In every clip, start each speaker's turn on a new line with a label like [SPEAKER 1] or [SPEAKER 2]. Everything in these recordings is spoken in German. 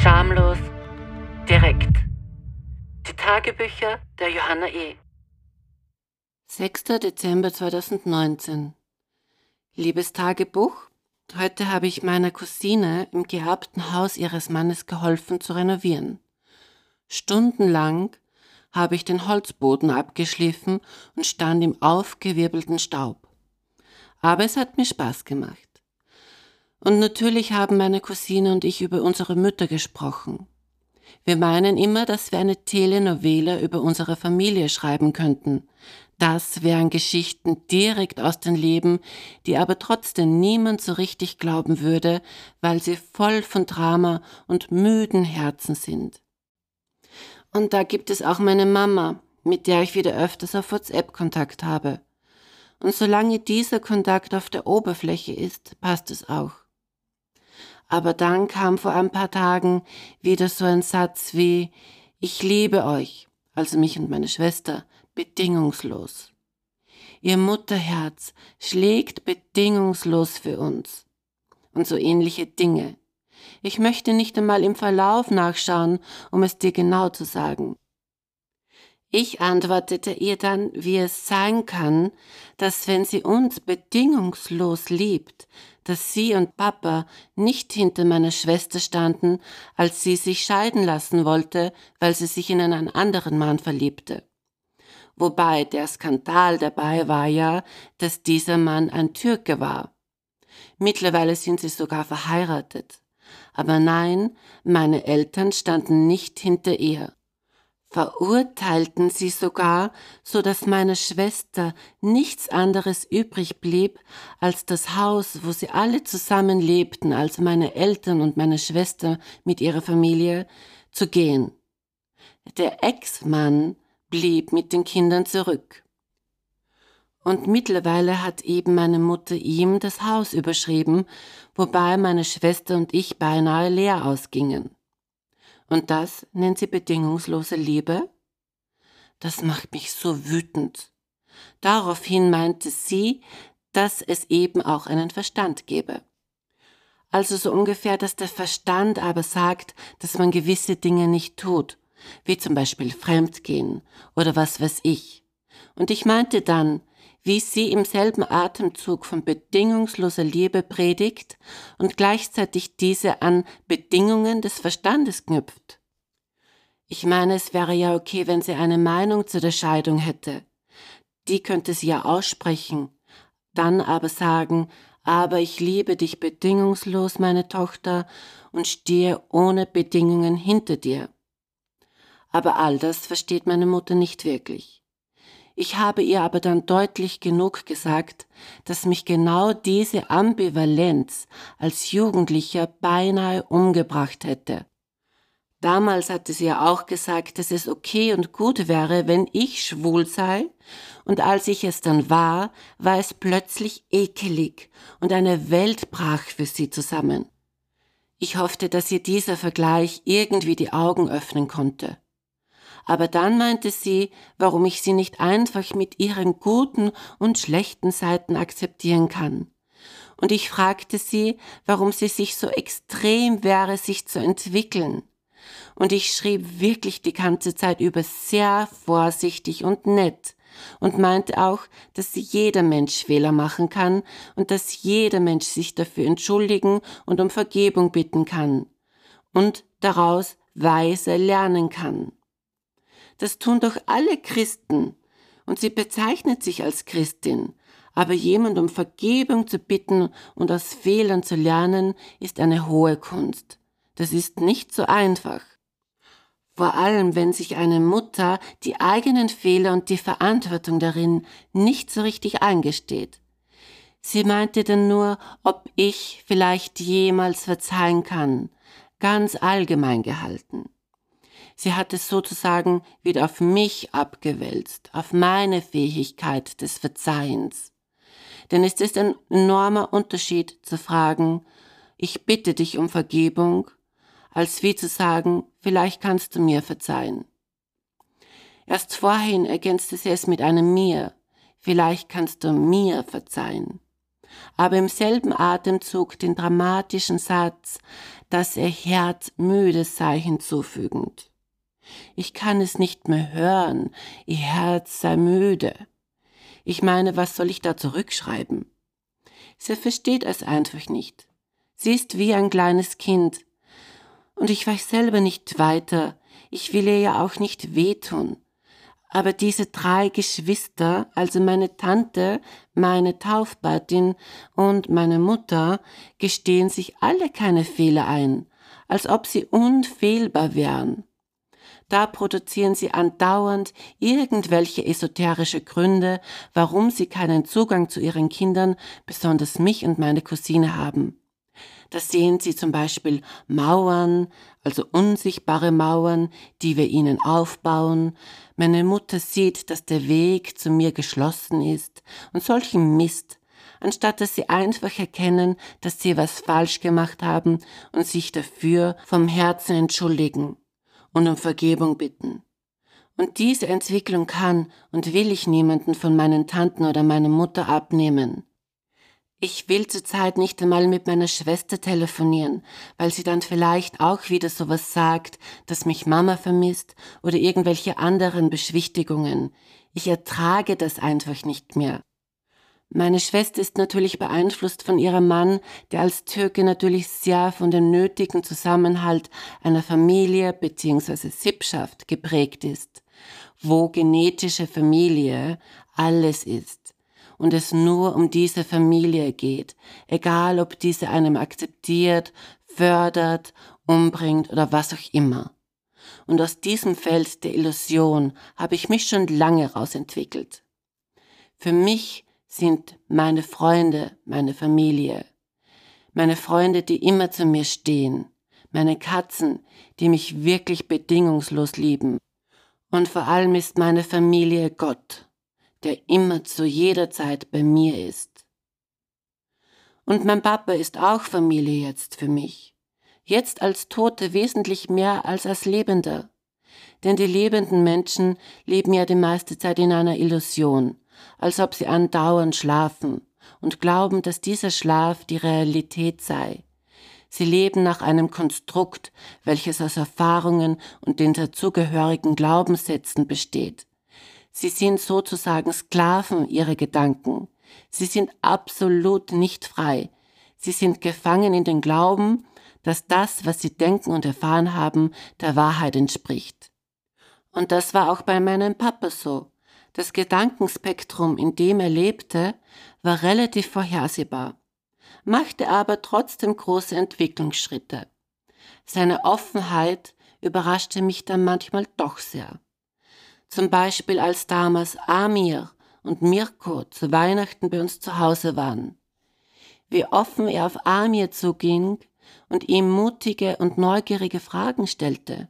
[SPEAKER 1] Schamlos, direkt. Die Tagebücher der Johanna E.
[SPEAKER 2] 6. Dezember 2019. Liebes Tagebuch, heute habe ich meiner Cousine im geerbten Haus ihres Mannes geholfen zu renovieren. Stundenlang habe ich den Holzboden abgeschliffen und stand im aufgewirbelten Staub. Aber es hat mir Spaß gemacht. Und natürlich haben meine Cousine und ich über unsere Mütter gesprochen. Wir meinen immer, dass wir eine Telenovela über unsere Familie schreiben könnten. Das wären Geschichten direkt aus dem Leben, die aber trotzdem niemand so richtig glauben würde, weil sie voll von Drama und müden Herzen sind. Und da gibt es auch meine Mama, mit der ich wieder öfters auf WhatsApp Kontakt habe. Und solange dieser Kontakt auf der Oberfläche ist, passt es auch. Aber dann kam vor ein paar Tagen wieder so ein Satz wie Ich liebe euch, also mich und meine Schwester, bedingungslos. Ihr Mutterherz schlägt bedingungslos für uns. Und so ähnliche Dinge. Ich möchte nicht einmal im Verlauf nachschauen, um es dir genau zu sagen. Ich antwortete ihr dann, wie es sein kann, dass wenn sie uns bedingungslos liebt, dass sie und Papa nicht hinter meiner Schwester standen, als sie sich scheiden lassen wollte, weil sie sich in einen anderen Mann verliebte. Wobei der Skandal dabei war ja, dass dieser Mann ein Türke war. Mittlerweile sind sie sogar verheiratet. Aber nein, meine Eltern standen nicht hinter ihr verurteilten sie sogar, so dass meiner Schwester nichts anderes übrig blieb, als das Haus, wo sie alle zusammen lebten, also meine Eltern und meine Schwester mit ihrer Familie, zu gehen. Der Ex-Mann blieb mit den Kindern zurück. Und mittlerweile hat eben meine Mutter ihm das Haus überschrieben, wobei meine Schwester und ich beinahe leer ausgingen. Und das nennt sie bedingungslose Liebe? Das macht mich so wütend. Daraufhin meinte sie, dass es eben auch einen Verstand gebe. Also so ungefähr, dass der Verstand aber sagt, dass man gewisse Dinge nicht tut, wie zum Beispiel Fremdgehen oder was weiß ich. Und ich meinte dann, wie sie im selben Atemzug von bedingungsloser Liebe predigt und gleichzeitig diese an Bedingungen des Verstandes knüpft. Ich meine, es wäre ja okay, wenn sie eine Meinung zu der Scheidung hätte. Die könnte sie ja aussprechen, dann aber sagen, aber ich liebe dich bedingungslos, meine Tochter, und stehe ohne Bedingungen hinter dir. Aber all das versteht meine Mutter nicht wirklich. Ich habe ihr aber dann deutlich genug gesagt, dass mich genau diese Ambivalenz als Jugendlicher beinahe umgebracht hätte. Damals hatte sie ja auch gesagt, dass es okay und gut wäre, wenn ich schwul sei, und als ich es dann war, war es plötzlich ekelig und eine Welt brach für sie zusammen. Ich hoffte, dass ihr dieser Vergleich irgendwie die Augen öffnen konnte. Aber dann meinte sie, warum ich sie nicht einfach mit ihren guten und schlechten Seiten akzeptieren kann. Und ich fragte sie, warum sie sich so extrem wäre, sich zu entwickeln. Und ich schrieb wirklich die ganze Zeit über sehr vorsichtig und nett und meinte auch, dass jeder Mensch Fehler machen kann und dass jeder Mensch sich dafür entschuldigen und um Vergebung bitten kann und daraus weise lernen kann. Das tun doch alle Christen. Und sie bezeichnet sich als Christin. Aber jemand um Vergebung zu bitten und aus Fehlern zu lernen, ist eine hohe Kunst. Das ist nicht so einfach. Vor allem, wenn sich eine Mutter die eigenen Fehler und die Verantwortung darin nicht so richtig eingesteht. Sie meinte dann nur, ob ich vielleicht jemals verzeihen kann, ganz allgemein gehalten. Sie hat es sozusagen wieder auf mich abgewälzt, auf meine Fähigkeit des Verzeihens. Denn es ist ein enormer Unterschied zu fragen, ich bitte dich um Vergebung, als wie zu sagen, vielleicht kannst du mir verzeihen. Erst vorhin ergänzte sie es mit einem mir, vielleicht kannst du mir verzeihen. aber im selben Atemzug den dramatischen Satz, dass er herzmüde sei hinzufügend. Ich kann es nicht mehr hören, ihr Herz sei müde. Ich meine, was soll ich da zurückschreiben? Sie versteht es einfach nicht. Sie ist wie ein kleines Kind. Und ich weiß selber nicht weiter. Ich will ihr ja auch nicht wehtun. Aber diese drei Geschwister, also meine Tante, meine Taufpatin und meine Mutter, gestehen sich alle keine Fehler ein, als ob sie unfehlbar wären. Da produzieren sie andauernd irgendwelche esoterische Gründe, warum sie keinen Zugang zu ihren Kindern, besonders mich und meine Cousine haben. Da sehen Sie zum Beispiel Mauern, also unsichtbare Mauern, die wir ihnen aufbauen. Meine Mutter sieht, dass der Weg zu mir geschlossen ist und solchen Mist, anstatt dass sie einfach erkennen, dass sie was falsch gemacht haben und sich dafür vom Herzen entschuldigen und um Vergebung bitten. Und diese Entwicklung kann und will ich niemanden von meinen Tanten oder meiner Mutter abnehmen. Ich will zurzeit nicht einmal mit meiner Schwester telefonieren, weil sie dann vielleicht auch wieder sowas sagt, dass mich Mama vermisst oder irgendwelche anderen Beschwichtigungen. Ich ertrage das einfach nicht mehr. Meine Schwester ist natürlich beeinflusst von ihrem Mann, der als Türke natürlich sehr von dem nötigen Zusammenhalt einer Familie bzw. Sippschaft geprägt ist, wo genetische Familie alles ist und es nur um diese Familie geht, egal ob diese einem akzeptiert, fördert, umbringt oder was auch immer. Und aus diesem Feld der Illusion habe ich mich schon lange rausentwickelt. Für mich sind meine Freunde meine Familie. Meine Freunde, die immer zu mir stehen. Meine Katzen, die mich wirklich bedingungslos lieben. Und vor allem ist meine Familie Gott der immer zu jeder Zeit bei mir ist. Und mein Papa ist auch Familie jetzt für mich. Jetzt als Tote wesentlich mehr als als Lebender. Denn die lebenden Menschen leben ja die meiste Zeit in einer Illusion, als ob sie andauernd schlafen und glauben, dass dieser Schlaf die Realität sei. Sie leben nach einem Konstrukt, welches aus Erfahrungen und den dazugehörigen Glaubenssätzen besteht. Sie sind sozusagen Sklaven ihrer Gedanken. Sie sind absolut nicht frei. Sie sind gefangen in den Glauben, dass das, was sie denken und erfahren haben, der Wahrheit entspricht. Und das war auch bei meinem Papa so. Das Gedankenspektrum, in dem er lebte, war relativ vorhersehbar, machte aber trotzdem große Entwicklungsschritte. Seine Offenheit überraschte mich dann manchmal doch sehr. Zum Beispiel als damals Amir und Mirko zu Weihnachten bei uns zu Hause waren. Wie offen er auf Amir zuging und ihm mutige und neugierige Fragen stellte.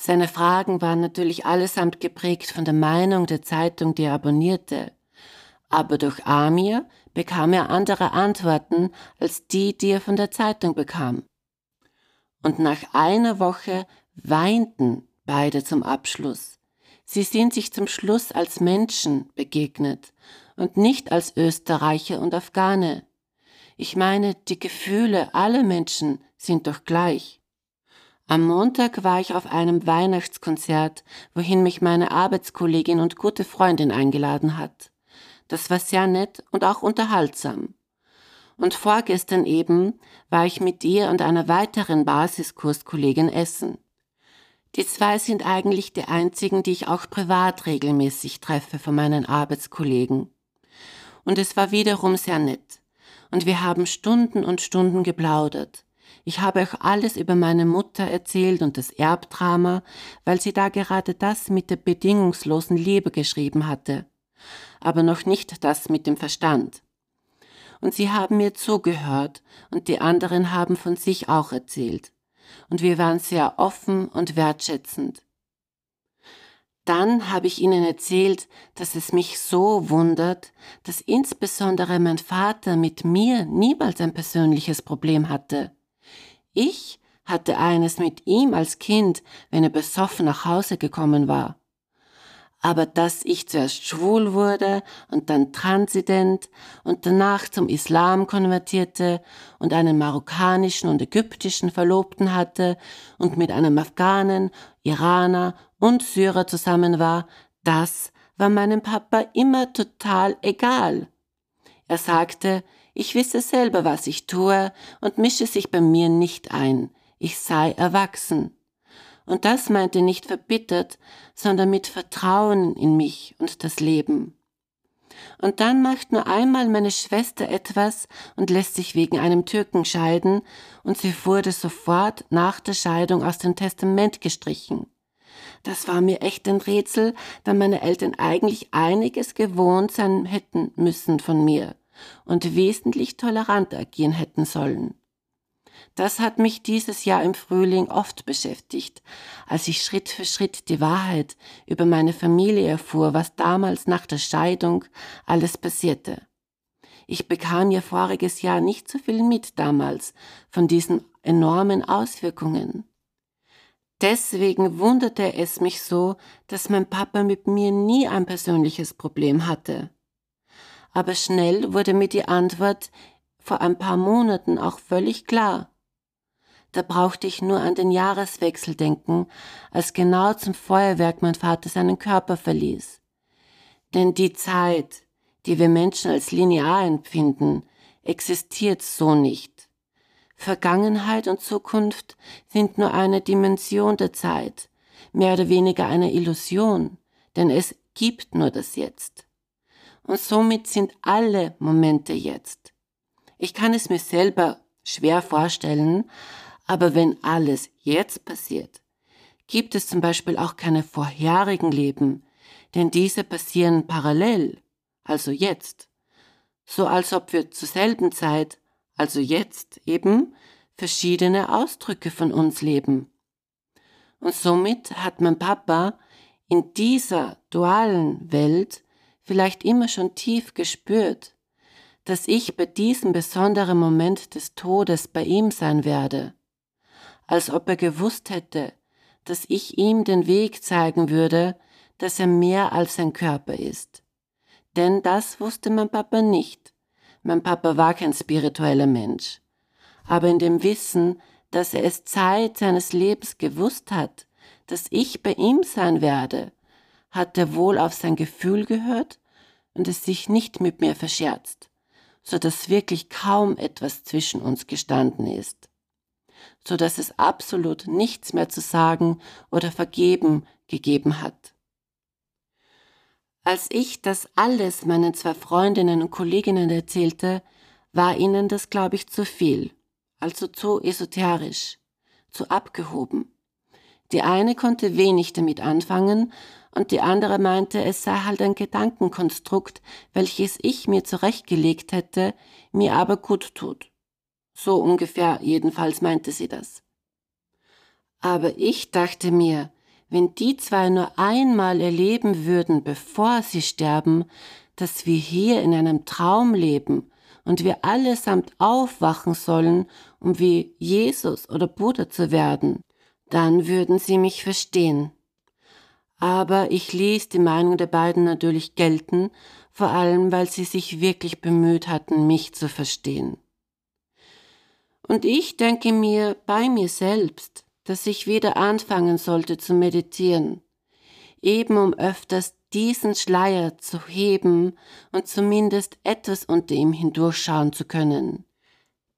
[SPEAKER 2] Seine Fragen waren natürlich allesamt geprägt von der Meinung der Zeitung, die er abonnierte. Aber durch Amir bekam er andere Antworten als die, die er von der Zeitung bekam. Und nach einer Woche weinten beide zum Abschluss. Sie sind sich zum Schluss als Menschen begegnet und nicht als Österreicher und Afghane. Ich meine, die Gefühle aller Menschen sind doch gleich. Am Montag war ich auf einem Weihnachtskonzert, wohin mich meine Arbeitskollegin und gute Freundin eingeladen hat. Das war sehr nett und auch unterhaltsam. Und vorgestern eben war ich mit ihr und einer weiteren Basiskurskollegin essen. Die zwei sind eigentlich die einzigen, die ich auch privat regelmäßig treffe von meinen Arbeitskollegen. Und es war wiederum sehr nett. Und wir haben Stunden und Stunden geplaudert. Ich habe euch alles über meine Mutter erzählt und das Erbdrama, weil sie da gerade das mit der bedingungslosen Liebe geschrieben hatte, aber noch nicht das mit dem Verstand. Und sie haben mir zugehört und die anderen haben von sich auch erzählt und wir waren sehr offen und wertschätzend. Dann habe ich ihnen erzählt, dass es mich so wundert, dass insbesondere mein Vater mit mir niemals ein persönliches Problem hatte. Ich hatte eines mit ihm als Kind, wenn er besoffen nach Hause gekommen war. aber dass ich zuerst schwul wurde und dann transident und danach zum Islam konvertierte und einen marokkanischen und ägyptischen Verlobten hatte und mit einem Afghanen, Iraner und Syrer zusammen war, das war meinem Papa immer total egal. Er sagte, ich wisse selber, was ich tue und mische sich bei mir nicht ein. Ich sei erwachsen. Und das meinte nicht verbittert, sondern mit Vertrauen in mich und das Leben. Und dann macht nur einmal meine Schwester etwas und lässt sich wegen einem Türken scheiden, und sie wurde sofort nach der Scheidung aus dem Testament gestrichen. Das war mir echt ein Rätsel, da meine Eltern eigentlich einiges gewohnt sein hätten müssen von mir und wesentlich tolerant agieren hätten sollen. Das hat mich dieses Jahr im Frühling oft beschäftigt, als ich Schritt für Schritt die Wahrheit über meine Familie erfuhr, was damals nach der Scheidung alles passierte. Ich bekam ja voriges Jahr nicht so viel mit damals von diesen enormen Auswirkungen. Deswegen wunderte es mich so, dass mein Papa mit mir nie ein persönliches Problem hatte. Aber schnell wurde mir die Antwort vor ein paar Monaten auch völlig klar. Da brauchte ich nur an den Jahreswechsel denken, als genau zum Feuerwerk mein Vater seinen Körper verließ. Denn die Zeit, die wir Menschen als linear empfinden, existiert so nicht. Vergangenheit und Zukunft sind nur eine Dimension der Zeit, mehr oder weniger eine Illusion, denn es gibt nur das Jetzt. Und somit sind alle Momente jetzt. Ich kann es mir selber schwer vorstellen, aber wenn alles jetzt passiert, gibt es zum Beispiel auch keine vorherigen Leben, denn diese passieren parallel, also jetzt. So als ob wir zur selben Zeit, also jetzt eben, verschiedene Ausdrücke von uns leben. Und somit hat mein Papa in dieser dualen Welt vielleicht immer schon tief gespürt, dass ich bei diesem besonderen Moment des Todes bei ihm sein werde als ob er gewusst hätte, dass ich ihm den Weg zeigen würde, dass er mehr als sein Körper ist. Denn das wusste mein Papa nicht. Mein Papa war kein spiritueller Mensch. Aber in dem Wissen, dass er es Zeit seines Lebens gewusst hat, dass ich bei ihm sein werde, hat er wohl auf sein Gefühl gehört und es sich nicht mit mir verscherzt, so dass wirklich kaum etwas zwischen uns gestanden ist so dass es absolut nichts mehr zu sagen oder vergeben gegeben hat. Als ich das alles meinen zwei Freundinnen und Kolleginnen erzählte, war ihnen das, glaube ich, zu viel, also zu esoterisch, zu abgehoben. Die eine konnte wenig damit anfangen und die andere meinte, es sei halt ein Gedankenkonstrukt, welches ich mir zurechtgelegt hätte, mir aber gut tut. So ungefähr jedenfalls meinte sie das. Aber ich dachte mir, wenn die zwei nur einmal erleben würden, bevor sie sterben, dass wir hier in einem Traum leben und wir allesamt aufwachen sollen, um wie Jesus oder Buddha zu werden, dann würden sie mich verstehen. Aber ich ließ die Meinung der beiden natürlich gelten, vor allem weil sie sich wirklich bemüht hatten, mich zu verstehen. Und ich denke mir bei mir selbst, dass ich wieder anfangen sollte zu meditieren, eben um öfters diesen Schleier zu heben und zumindest etwas unter ihm hindurchschauen zu können.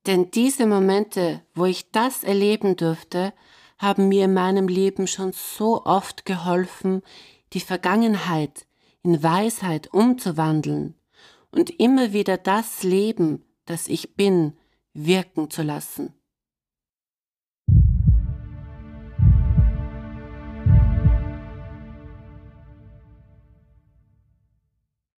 [SPEAKER 2] Denn diese Momente, wo ich das erleben durfte, haben mir in meinem Leben schon so oft geholfen, die Vergangenheit in Weisheit umzuwandeln und immer wieder das Leben, das ich bin, wirken zu lassen.